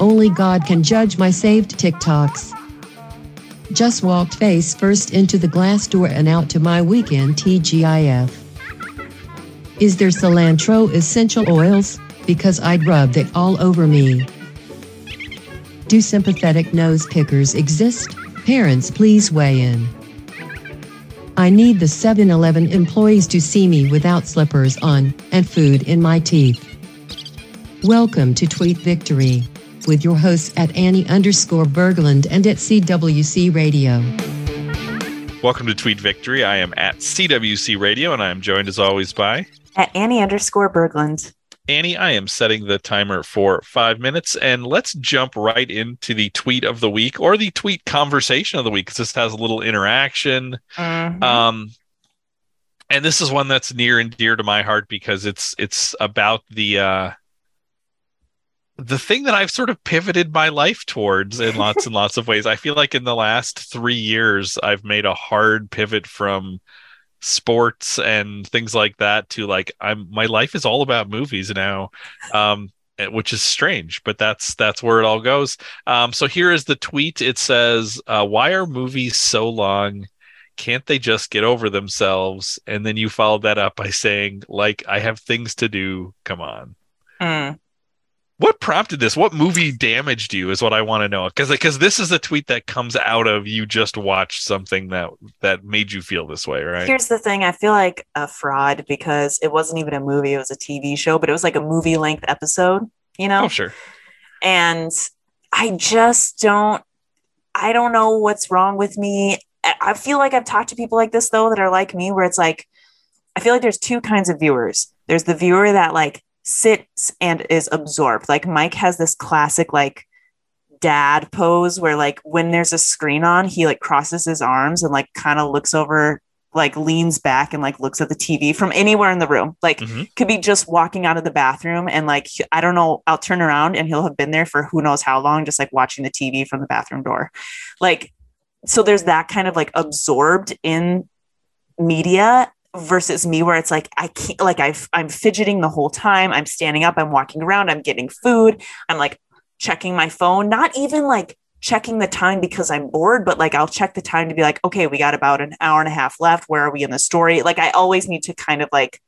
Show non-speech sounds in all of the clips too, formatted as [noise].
Only God can judge my saved TikToks. Just walked face first into the glass door and out to my weekend TGIF. Is there cilantro essential oils? Because I'd rub that all over me. Do sympathetic nose pickers exist? Parents, please weigh in. I need the 7 Eleven employees to see me without slippers on and food in my teeth. Welcome to Tweet Victory with your hosts at Annie underscore Berglund and at CWC Radio. Welcome to Tweet Victory. I am at CWC Radio and I am joined as always by At Annie underscore Berglund. Annie. I am setting the timer for five minutes and let's jump right into the tweet of the week or the tweet conversation of the week because this has a little interaction. Mhm. Um, and this is one that's near and dear to my heart because it's it's about the uh the thing that I've sort of pivoted my life towards in lots and [laughs] lots of ways. I feel like in the last three years, I've made a hard pivot from sports and things like that to like I'm my life is all about movies now. Um eh, which is strange, but that's that's where it all goes. Um, so here is the tweet. It says, uh, "Why are movies so long? Can't they just get over themselves?" And then you follow that up by saying, "Like I have things to do. Come on." Mm. What prompted this? What movie damaged you is what I want to know. Because because this is a tweet that comes out of you just watched something that that made you feel this way, right? Here's the thing I feel like a fraud because it wasn't even a movie, it was a TV show, but it was like a movie length episode, you know? Oh sure. And I just don't, I don't know what's wrong with me. I I feel like I've talked to people like this though that are like me, where it's like, I feel like there's two kinds of viewers. There's the viewer that like sits and is absorbed. Like Mike has this classic like dad pose where like when there's a screen on, he like crosses his arms and like kind of looks over, like leans back and like looks at the TV from anywhere in the room. Like Mhm. could be just walking out of the bathroom and like I don't know, I'll turn around and he'll have been there for who knows how long, just like watching the TV from the bathroom door. Like so there's that kind of like absorbed in media versus me where it's like I can't like i I'm fidgeting the whole time. I'm standing up, I'm walking around, I'm getting food, I'm like checking my phone, not even like checking the time because I'm bored, but like I'll check the time to be like, okay, we got about an hour and a half left. Where are we in the story? Like I always need to kind of like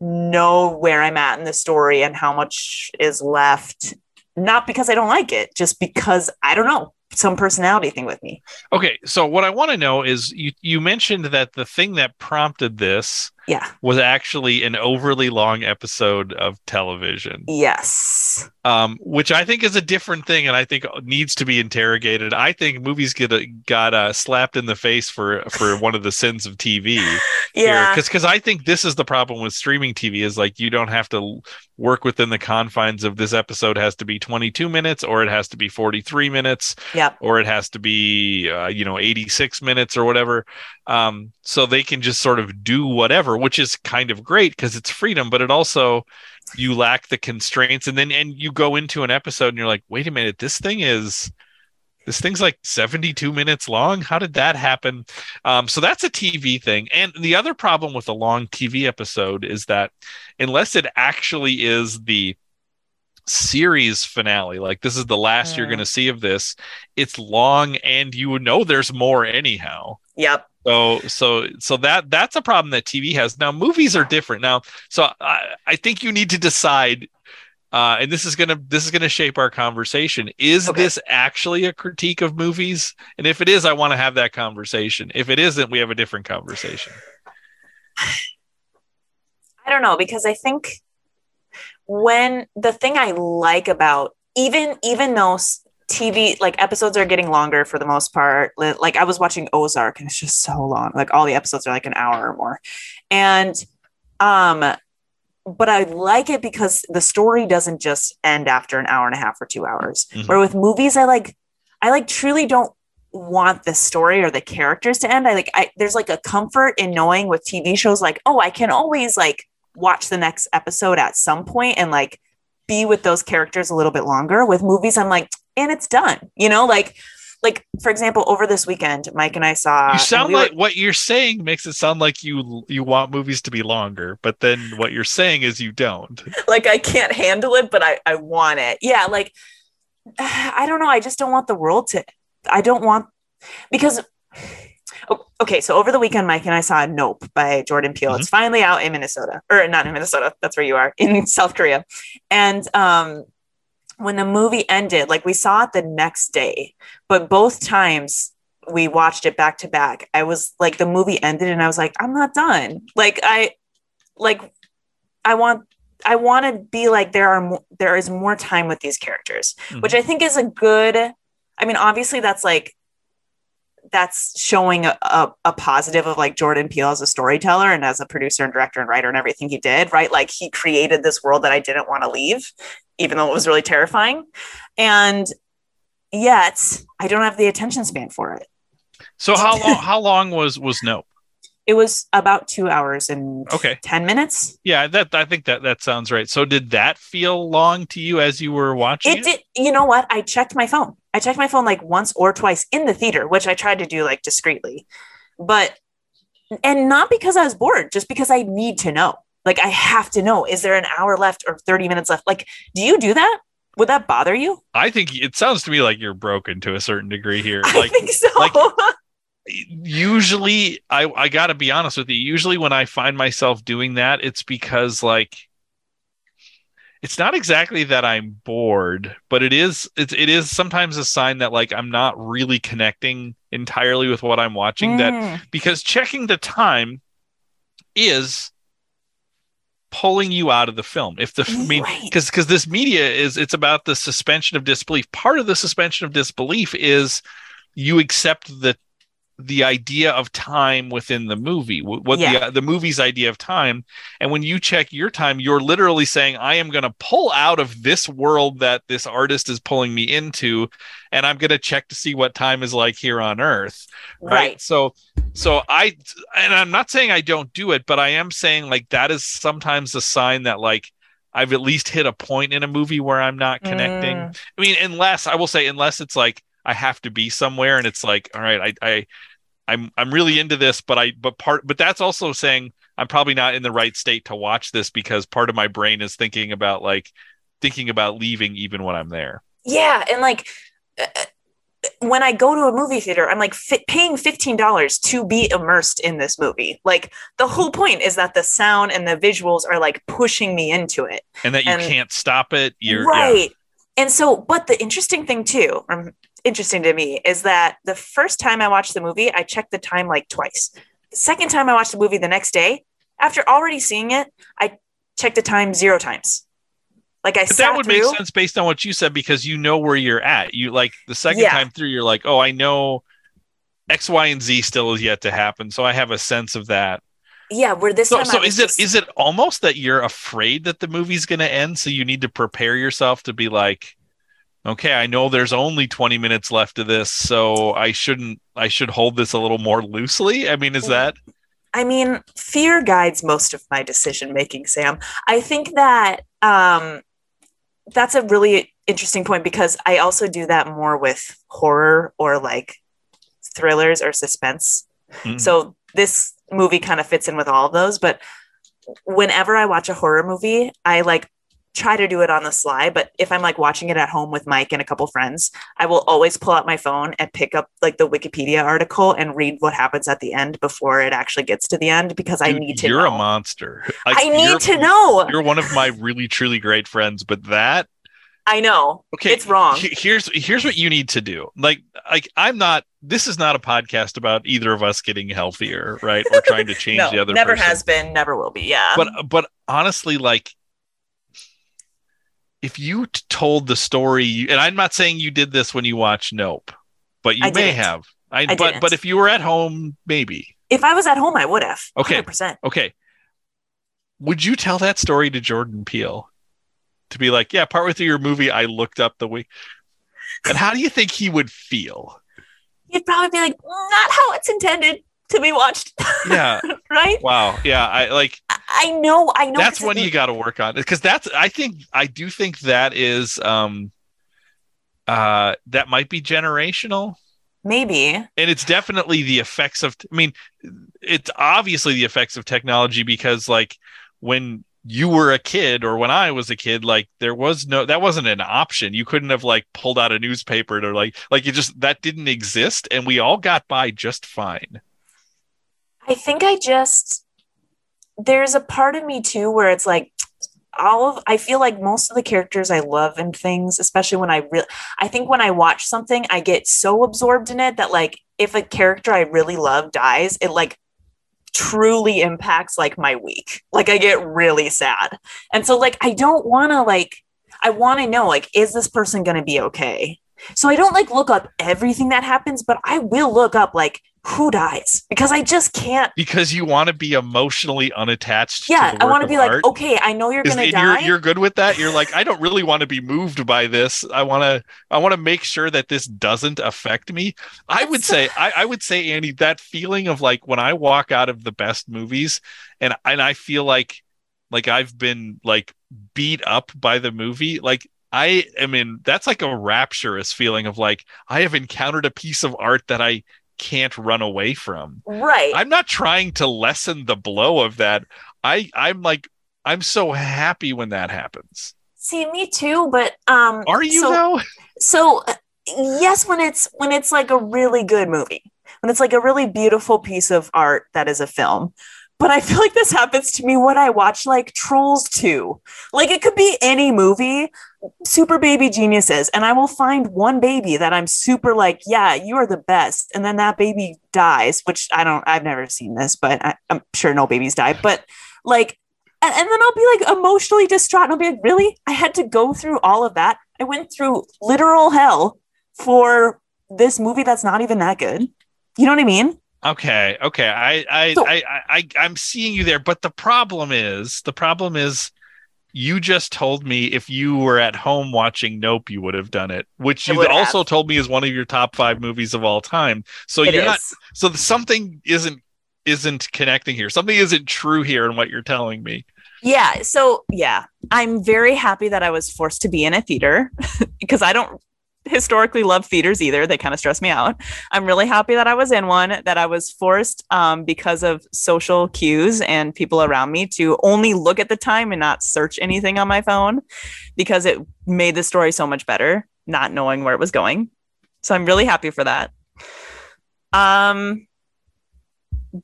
know where I'm at in the story and how much is left. Not because I don't like it, just because I don't know, some personality thing with me. Okay, so what I want to know is you you mentioned that the thing that prompted this Yeah. was actually an overly long episode of television, Yes. um, which I think is a different thing, and I think needs to be interrogated. I think movies get a, got uh, slapped in the face for for one of the sins of TV. [laughs] Yeah. because because I think this is the problem with streaming TV is like you don't have to work within the confines of this episode has to be 22 minutes or it has to be 43 minutes Yep. or it has to be uh, you know 86 minutes or whatever um, so they can just sort of do whatever which is kind of great because it's freedom but it also you lack the constraints and then and you go into an episode and you're like wait a minute this thing is this thing's like 72 minutes long how did that happen um, so that's a tv thing and the other problem with a long tv episode is that unless it actually is the series finale like this is the last you're Mm. going to see of this it's long and you know there's more anyhow Yep. So so so that that's a problem that tv has now movies are different now so i i think you need to decide uh, and this is gonna this is gonna shape our conversation. Is Okay. this actually a critique of movies? And if it is, I want to have that conversation. If it isn't, we have a different conversation. I don't know because I think when the thing I like about even even though TV like episodes are getting longer for the most part. Like I was watching Ozark and it's just so long. Like all the episodes are like an hour or more. And um but I like it because the story doesn't just end after an hour and a half or 2 hours. Mhm. Where with movies I like I like truly don't want the story or the characters to end. I like I there's like a comfort in knowing with TV shows like, oh, I can always like watch the next episode at some point and like be with those characters a little bit longer. With movies, I'm like, and it's done. You know, like like for example, over this weekend, Mike and I saw. you sound we were- like what you're saying makes it sound like you you want movies to be longer, but then what you're saying is you don't. like I can't handle it, but I I want it. Yeah, like [sighs] I don't know. I just don't want the world to. I don't want because. Okay, so over the weekend, Mike and I saw Nope by Jordan Peele. It's finally out in Minnesota, or not in Minnesota. That's where you are in South Korea. And um, when the movie ended, like we saw it the next day, but both times we watched it back to back. I was like, the movie ended, and I was like, I'm not done. Like I, like, I want I want to be like there are mo- there is more time with these characters, mm-hmm. which I think is a good. I mean, obviously that's like that's showing a, a, a positive of like Jordan Peele as a storyteller and as a producer and director and writer and everything he did, right? Like he created this world that I didn't want to leave, even though it was really terrifying. And yet I don't have the attention span for it. So how [laughs] long how long was was Nope? It was about two hours and Okay. 10 minutes. Yeah, that I think that that sounds right. So did that feel long to you as you were watching It it? did. You know what? I checked my phone. I checked my phone like once or twice in the theater, which I tried to do like discreetly, but and not because I was bored, just because I need to know. Like I have to know: is there an hour left or thirty minutes left? Like, do you do that? Would that bother you? I think it sounds to me like you're broken to a certain degree here. [laughs] I Like think so. like- [laughs] usually I I got to be honest with you. Usually when I find myself doing that, it's because like it's not exactly that I'm bored, but it is it's it is sometimes a sign that like I'm not really connecting entirely with what I'm watching that Mm, because checking the time is pulling you out of the film. If the I mean Right. because because this media is it's about the suspension of disbelief. Part of the suspension of disbelief is you accept the the idea of time within the movie what Yeah. the the movie's idea of time and when you check your time you're literally saying i am going to pull out of this world that this artist is pulling me into and i'm going to check to see what time is like here on earth right? right. so so i and i'm not saying i don't do it but i am saying like that is sometimes a sign that like i've at least hit a point in a movie where i'm not connecting Mm. i mean unless i will say unless it's like i have to be somewhere and it's like all right i i i'm i'm really into this but i but part but that's also saying i'm probably not in the right state to watch this because part of my brain is thinking about like thinking about leaving even when i'm there Yeah, and like uh, when I go to a movie theater, I'm like fi- paying fifteen dollars to be immersed in this movie. Like the whole point is that the sound and the visuals are like pushing me into it. and that you And- can't stop it you're yeah. And so, but the interesting thing too, or interesting to me, is that the first time I watched the movie, I checked the time like twice. The second time I watched the movie the next day, after already seeing it, I checked the time zero times. Like I But that would make sense based on what you said because you know where you're at. You like the second Yeah. time through, you're like, oh, I know X, Y, and Z still is yet to happen, so I have a sense of that. Yeah, where this So, so is it just- is it almost that you're afraid that the movie's going to end, so you need to prepare yourself to be like, okay, I know there's only 20 minutes left of this, so I shouldn't I should hold this a little more loosely. I mean, is that I mean, fear guides most of my decision making, Sam. I think that um, that's a really interesting point because I also do that more with horror or like thrillers or suspense. Mhm. So this movie kind of fits in with all of those. But whenever I watch a horror movie, I like try to do it on the sly. But if I'm like watching it at home with Mike and a couple friends, I will always pull out my phone and pick up like the Wikipedia article and read what happens at the end before it actually gets to the end because I need to you're know. a monster. Like, I need to know. You're one of my really truly great friends, but that I know. okay It's wrong. here's here's what you need to do like like i'm not this is not a podcast about either of us getting healthier right or trying to [laughs] change No, the other never person. has been, never will be. Yeah. but but honestly like if you t- told the story and i'm not saying you did this when you watched nope but you I may didn't. have I, I but didn't. but if you were at home maybe if I was at home, I would have. Okay. 100%. okay would you tell that story to jordan peele to be like yeah partway through your movie i looked up the week and how do you think he would feel You'd probably be like, not how it's intended to be watched. [laughs] yeah right? wow yeah i like I- know. I know. that's one you got to work on because that's i think i do think that is um uh that might be generational maybe. and it's definitely the effects of i mean it's obviously the effects of technology because like when you were a kid or when i was a kid like there was no that wasn't an option. You couldn't have like pulled out a newspaper to like like it just that didn't exist and we all got by just fine. I think I just there's a part of me too where it's like all of I feel like most of the characters I love and things, especially when I really I think when I watch something, I get so absorbed in it that like if a character I really love dies, it like truly impacts like my week. Like I get really sad. And so like I don't want to like I want to know like is this person going to be okay? So I don't like look up everything that happens, but I will look up like who dies because I just can't. because you want to be emotionally unattached Yeah, to I want to be like, art. okay, I know you're Is- gonna die. You're, you're good with that. You're like, I don't really want to be moved by this. I want to, I want to make sure that this doesn't affect me. I would say, I, I would say, Andy, that feeling of like when I walk out of the best movies, and and I feel like, like I've been like beat up by the movie, like. I am in that's like a rapturous feeling of like I have encountered a piece of art that I can't run away from. right. I'm not trying to lessen the blow of that. I I'm like I'm so happy when that happens. See, me too, but um Are you so, though? So yes, when it's when it's like a really good movie, when it's like a really beautiful piece of art that is a film. But I feel like this happens to me when I watch like Trolls 2. Like it could be any movie, super baby geniuses, and I will find one baby that I'm super like, yeah, you are the best. And then that baby dies, which I don't, I've never seen this, but I, I'm sure no babies die. But like, and, and then I'll be like emotionally distraught and I'll be like, really? I had to go through all of that. I went through literal hell for this movie that's not even that good. You know what I mean? Okay, okay. I I, So- I I I'm seeing you there, but the problem is the problem is you just told me if you were at home watching Nope, you would have done it, which you would have. also told me is one of your top five movies of all time. So It you're not so something isn't isn't connecting here. Something isn't true here in what you're telling me. Yeah. So yeah, I'm very happy that I was forced to be in a theater [laughs] because I don't historically love theaters either. They kind of stress me out. I'm really happy that I was in one, that I was forced um, because of social cues and people around me to only look at the time and not search anything on my phone because it made the story so much better, not knowing where it was going. So I'm really happy for that. Um,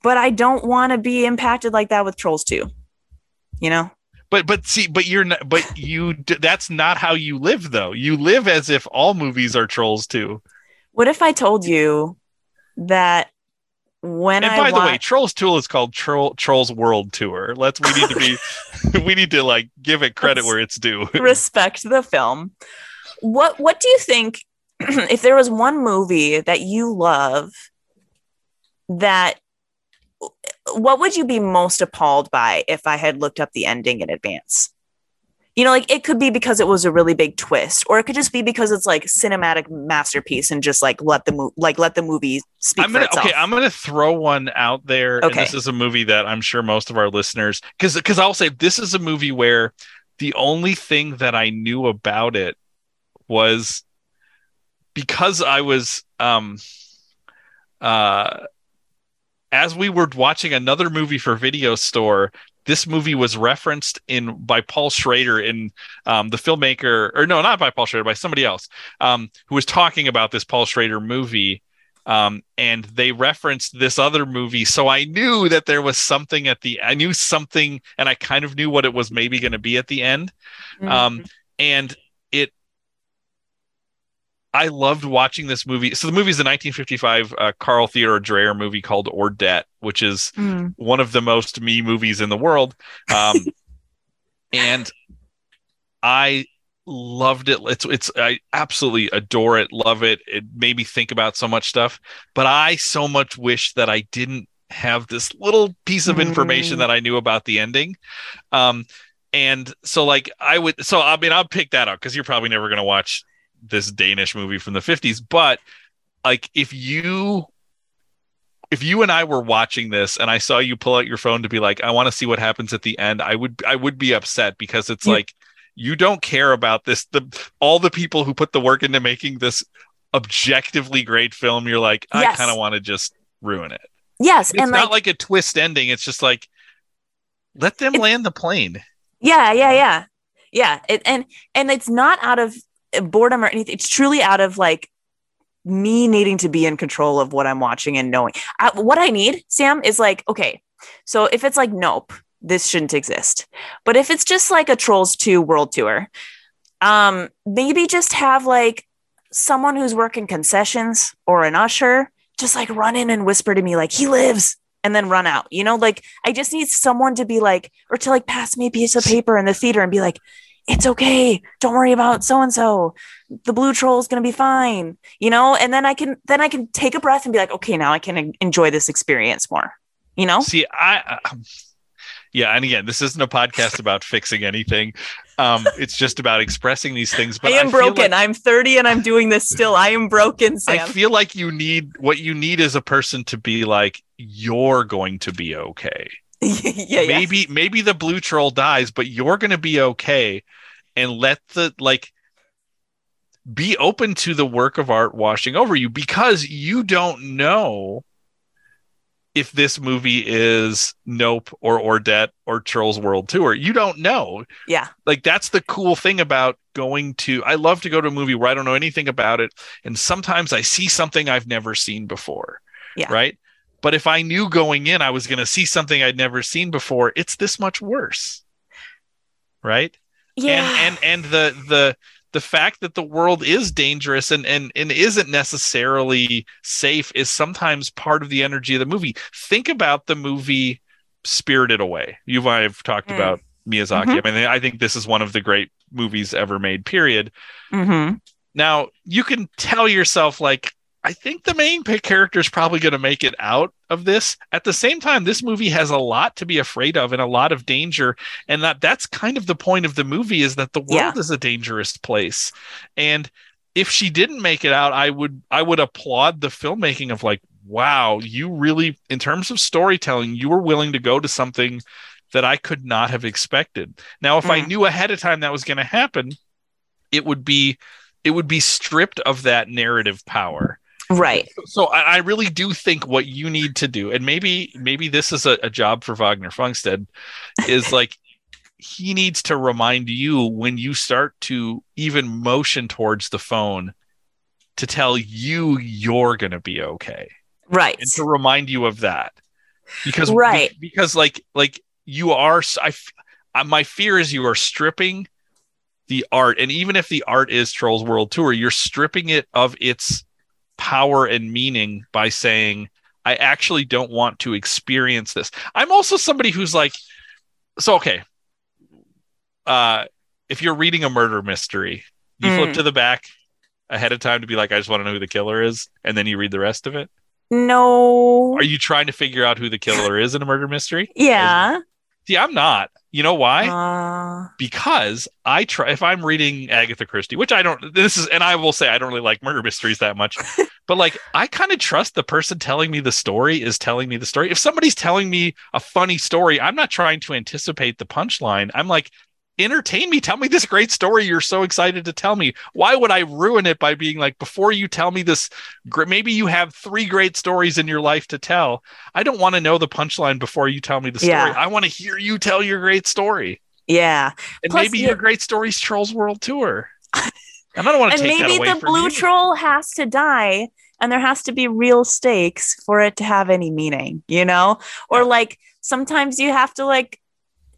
but I don't want to be impacted like that with Trolls 2. You know? But but see, but you're not. But you. That's not how you live, though. You live as if all movies are trolls too. What if I told you that when And I by the way, Trolls Tool is called Troll, Trolls World Tour. Let's. We need to be. [laughs] we need to like give it credit Let's- where it's due. [laughs] respect the film, what what do you think [clears throat] if there was one movie that you love that what would you be most appalled by if I had looked up the ending in advance? You know, like it could be because it was a really big twist, or it could just be because it's like cinematic masterpiece and just like let the mo- like let the movie speak I'm gonna for itself. okay. I'm gonna throw one out there. Okay. this is a movie that I'm sure most of our listeners, because because I'll say this is a movie where the only thing that I knew about it was because I was um uh as we were watching another movie for Video Store. This movie was referenced in by Paul Schrader in um, the filmmaker, or no, not by Paul Schrader, by somebody else, um, who was talking about this Paul Schrader movie um, and they referenced this other movie so i knew that there was something at the i knew something and i kind of knew what it was maybe going to be at the end Mhm. um, and i loved watching this movie so the movie is the 1955 uh, carl theodor dreyer movie called ordet which is Mm. one of the most me movies in the world. Um, [laughs] and I loved it. It's it's I absolutely adore it, love it. It made me think about so much stuff. But I so much wish that I didn't have this little piece of information Mm. that I knew about the ending. Um, and so like I would so I mean I'll pick that up because you're probably never gonna watch this Danish movie from the 50s, but like if you if you and I were watching this and I saw you pull out your phone to be like, I want to see what happens at the end, I would I would be upset because it's You- like you don't care about this. The all the people who put the work into making this objectively great film, you're like, I Yes. kind of want to just ruin it. yes, It's and not like, like a twist ending. It's just like let them It- land the plane. yeah, yeah, yeah, yeah. It, and and it's not out of boredom or anything. It's truly out of like me needing to be in control of what I'm watching and knowing. I, what I need, Sam, is like, okay, so if it's like, nope, this shouldn't exist. But if it's just like a Trolls 2 world tour, um, maybe just have like someone who's working concessions or an usher just like run in and whisper to me, like, he lives. And then run out, you know, like I just need someone to be like, or to like pass me a piece of [laughs] paper in the theater and be like, it's okay. Don't worry about so and so. The blue troll is going to be fine, you know? And then I can, then I can take a breath and be like, okay, now I can enjoy this experience more, you know? See, I, um, yeah, and again, this isn't a podcast [laughs] about fixing anything. Um, it's just about expressing these things. But I am like- broken. I'm 30 and I'm doing this still. I am broken, I feel like you need what you need is a person to be like, you're going to be okay. [laughs] yeah, yeah. maybe maybe the blue troll dies, but you're going to be okay, and let the like be open to the work of art washing over you because you don't know if this movie is Nope or Ordet or Trolls World Tour. You don't know. Yeah. Like that's the cool thing about going to I love to go to a movie where I don't know anything about it and sometimes I see something I've never seen before. Yeah. Right? But if I knew going in I was going to see something I'd never seen before, it's this much worse. Right? Yeah. And and and the the the fact that the world is dangerous and and and isn't necessarily safe is sometimes part of the energy of the movie. Think about the movie Spirited Away. You and I have talked Mm. about Miyazaki. Mhm. I mean, I think this is one of the great movies ever made. Period. hmm Now you can tell yourself like. I think the main character is probably going to make it out of this. At the same time, this movie has a lot to be afraid of and a lot of danger, and that that's kind of the point of the movie is that the world Yeah. is a dangerous place. And if she didn't make it out, I would I would applaud the filmmaking of like, wow, you really in terms of storytelling, you were willing to go to something that I could not have expected. Now, if I Mm. knew ahead of time that was going to happen, it would be it would be stripped of that narrative power Right. so I, I really do think what you need to do, and maybe maybe this is a, a job for Wagner Funkstead, is [laughs] like he needs to remind you when you start to even motion towards the phone to tell you you're going to be okay Right. and to remind you of that because Right. because like like you are I, uh, my fear is you are stripping the art and even if the art is trolls world tour you're stripping it of its power and meaning by saying i actually don't want to experience this i'm also somebody who's like so okay uh if you're reading a murder mystery you flip Mm. to the back ahead of time to be like i just want to know who the killer is and then you read the rest of it no. are you trying to figure out who the killer is in a murder mystery? yeah. See, I'm not. You know why? Uh, because I try if I'm reading Agatha Christie, which I don't this is and I will say I don't really like murder mysteries that much. [laughs] but like I kind of trust the person telling me the story is telling me the story. If somebody's telling me a funny story, I'm not trying to anticipate the punchline. I'm like entertain me. Tell me this great story you're so excited to tell me. Why would I ruin it by being like, before you tell me this, maybe you have three great stories in your life to tell. I don't want to know the punchline before you tell me the story. Yeah. I want to hear you tell your great story. yeah. And Plus, maybe you- your great story's Trolls World Tour. And I don't want to [laughs] take that maybe the blue you. troll has to die and there has to be real stakes for it to have any meaning, you know? Or Yeah. like sometimes you have to like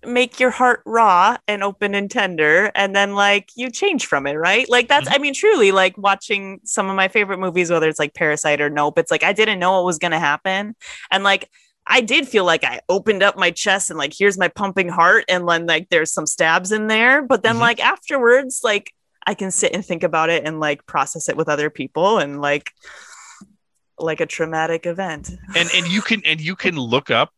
make your heart raw and open and tender and then like you change from it, right? Like that's Mm-hmm. I mean truly like watching some of my favorite movies whether it's like Parasite or Nope, it's like I didn't know what was going to happen and like I did feel like I opened up my chest and like here's my pumping heart and then like there's some stabs in there but then Mhm. like afterwards like I can sit and think about it and like process it with other people and like like a traumatic event. and and you can and you can look up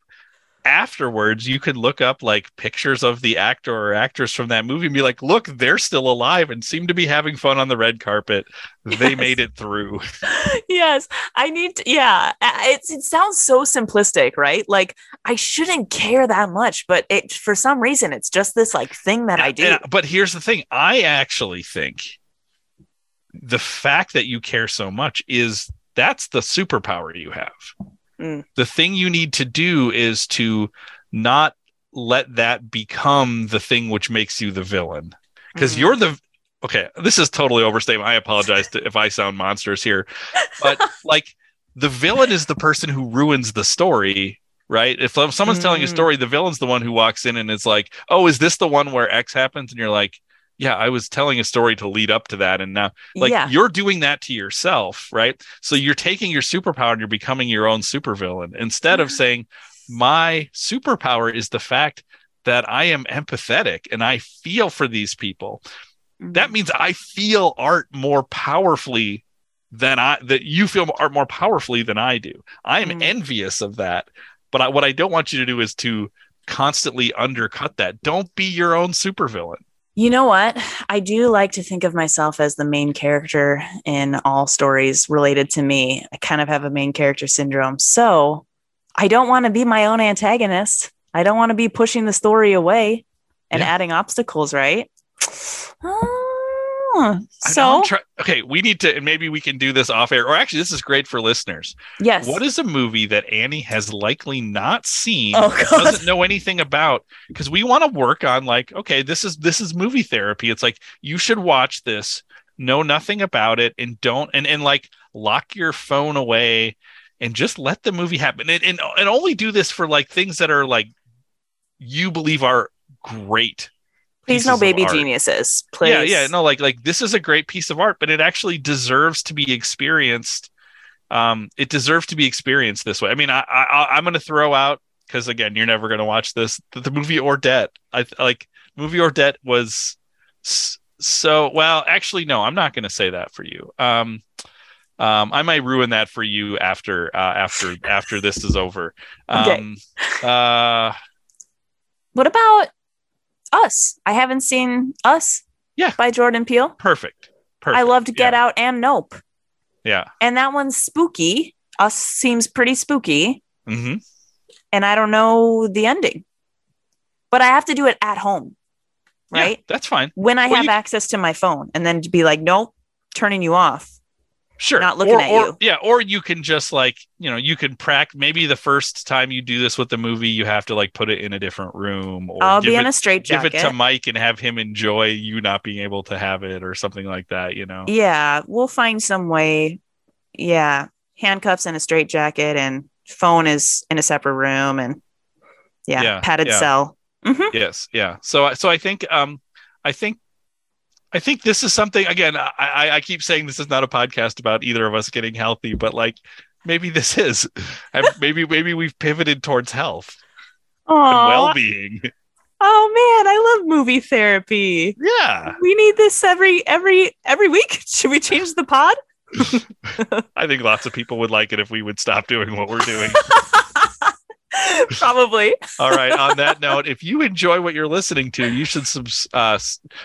afterwards you can look up like pictures of the actor or actress from that movie and be like look they're still alive and seem to be having fun on the red carpet they Yes. made it through [laughs] [laughs] yes, I need to, yeah, I- it's, it sounds so simplistic, right? Like I shouldn't care that much, but it for some reason it's just this like thing that I do. And- but here's the thing i actually think the fact that you care so much is that's the superpower you have. Mm. The thing you need to do is to not let that become the thing which makes you the villain because Mhm. you're the okay this is totally overstatement i apologize to, if i sound monstrous here but [laughs] like the villain is the person who ruins the story right if someone's telling a Mm. story the villain's the one who walks in and it's like oh is this the one where x happens and you're like yeah i was telling a story to lead up to that and now like yeah. you're doing that to yourself right so you're taking your superpower and you're becoming your own supervillain instead of saying my superpower is the fact that i am empathetic and i feel for these people that Mhm. means i feel art more powerfully than i that you feel art more powerfully than i do i am Mm. envious of that but I, what i don't want you to do is to constantly undercut that don't be your own supervillain You know what? I do like to think of myself as the main character in all stories related to me. I kind of have a main character syndrome. So I don't want to be my own antagonist. I don't want to be pushing the story away and Yeah. adding obstacles, right? Oh, [sighs] So, try- okay, we need to, and maybe we can do this off air. Or actually, this is great for listeners. yes. What is a movie that Annie has likely not seen, Oh, doesn't know anything about? Because we want to work on like, okay, this is this is movie therapy. It's like you should watch this, know nothing about it, and don't and and like lock your phone away and just let the movie happen. And and, and only do this for like things that are like you believe are great. Please no baby geniuses. Please. Yeah, yeah, no, like like this is a great piece of art, but it actually deserves to be experienced. Um, it deserves to be experienced this way. I mean, I, I I'm going to throw out because again, you're never going to watch this. The, the movie Ordet, I like movie Ordet was so well. Actually, no, I'm not going to say that for you. Um, um, I might ruin that for you after uh, after after this is over. [laughs] Okay. Um, uh, What about Us? I haven't seen Us. Yeah. By Jordan Peele. perfect. Perfect. I loved Get yeah. Out and Nope. Yeah. And that one's spooky. Us seems pretty spooky. Mm-hmm. And I don't know the ending. But I have to do it at home. Right? Yeah, that's fine. When I Well, have you- access to my phone and then to be like, nope, turning you off. Sure not looking or, at or- you. yeah or you can just like you know you can practice maybe the first time you do this with the movie you have to like put it in a different room or I'll give be it, in a straight give jacket. it to mike and have him enjoy you not being able to have it or something like that you know yeah, we'll find some way. Yeah. Handcuffs and a straight jacket and phone is in a separate room and yeah, Yeah, padded yeah. cell. hmm yes yeah so I- so i think um i think i think this is something again I, I i keep saying this is not a podcast about either of us getting healthy but like maybe this is [laughs] maybe maybe we've pivoted towards health and Oh, well-being oh man, I love movie therapy. yeah We need this every every every week. [laughs] Should we change the pod? [laughs] I think lots of people would like it if we would stop doing what we're doing. [laughs] Probably. All right. On that [laughs] note, if you enjoy what you're listening to, you should subs- uh,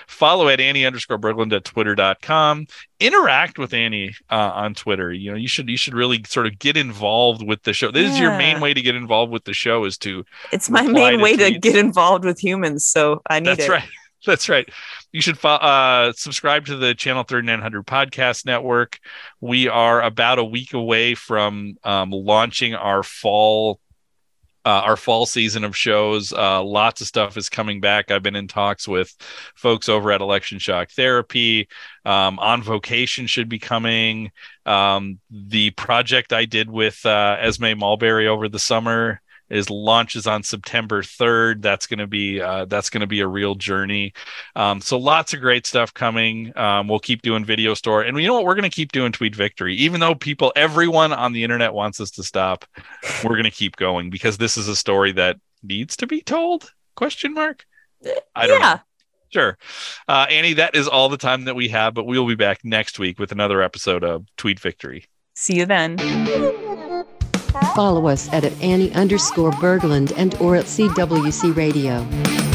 follow at Annie underscore Berglund at twitter.com. Interact with Annie uh, on Twitter. You know, you should you should really sort of get involved with the show. This is your main way to get involved with the show is to It's my main to way to get involved with humans, so I need That's it. right. [laughs] That's right. You should uh, subscribe to the Channel 3900 Podcast Network. We are about a week away from um, launching our fall. Uh, our fall season of shows. Uh, lots of stuff is coming back. I've been in talks with folks over at Election Shock Therapy. Um, On Vocation should be coming. Um, the project I did with uh, Esme Mulberry over the summer is launches on September 3rd. That's going to be uh, that's going to be a real journey. Um, so lots of great stuff coming. Um, we'll keep doing video store, and you know what? We're going to keep doing Tweet Victory, even though people, everyone on the internet wants us to stop. We're going to keep going because this is a story that needs to be told. Question mark. I don't yeah. know. Sure. Uh, Annie, that is all the time that we have, but we will be back next week with another episode of Tweet Victory. See you then. Follow us at, at Annie underscore Berglund and or at CWC Radio.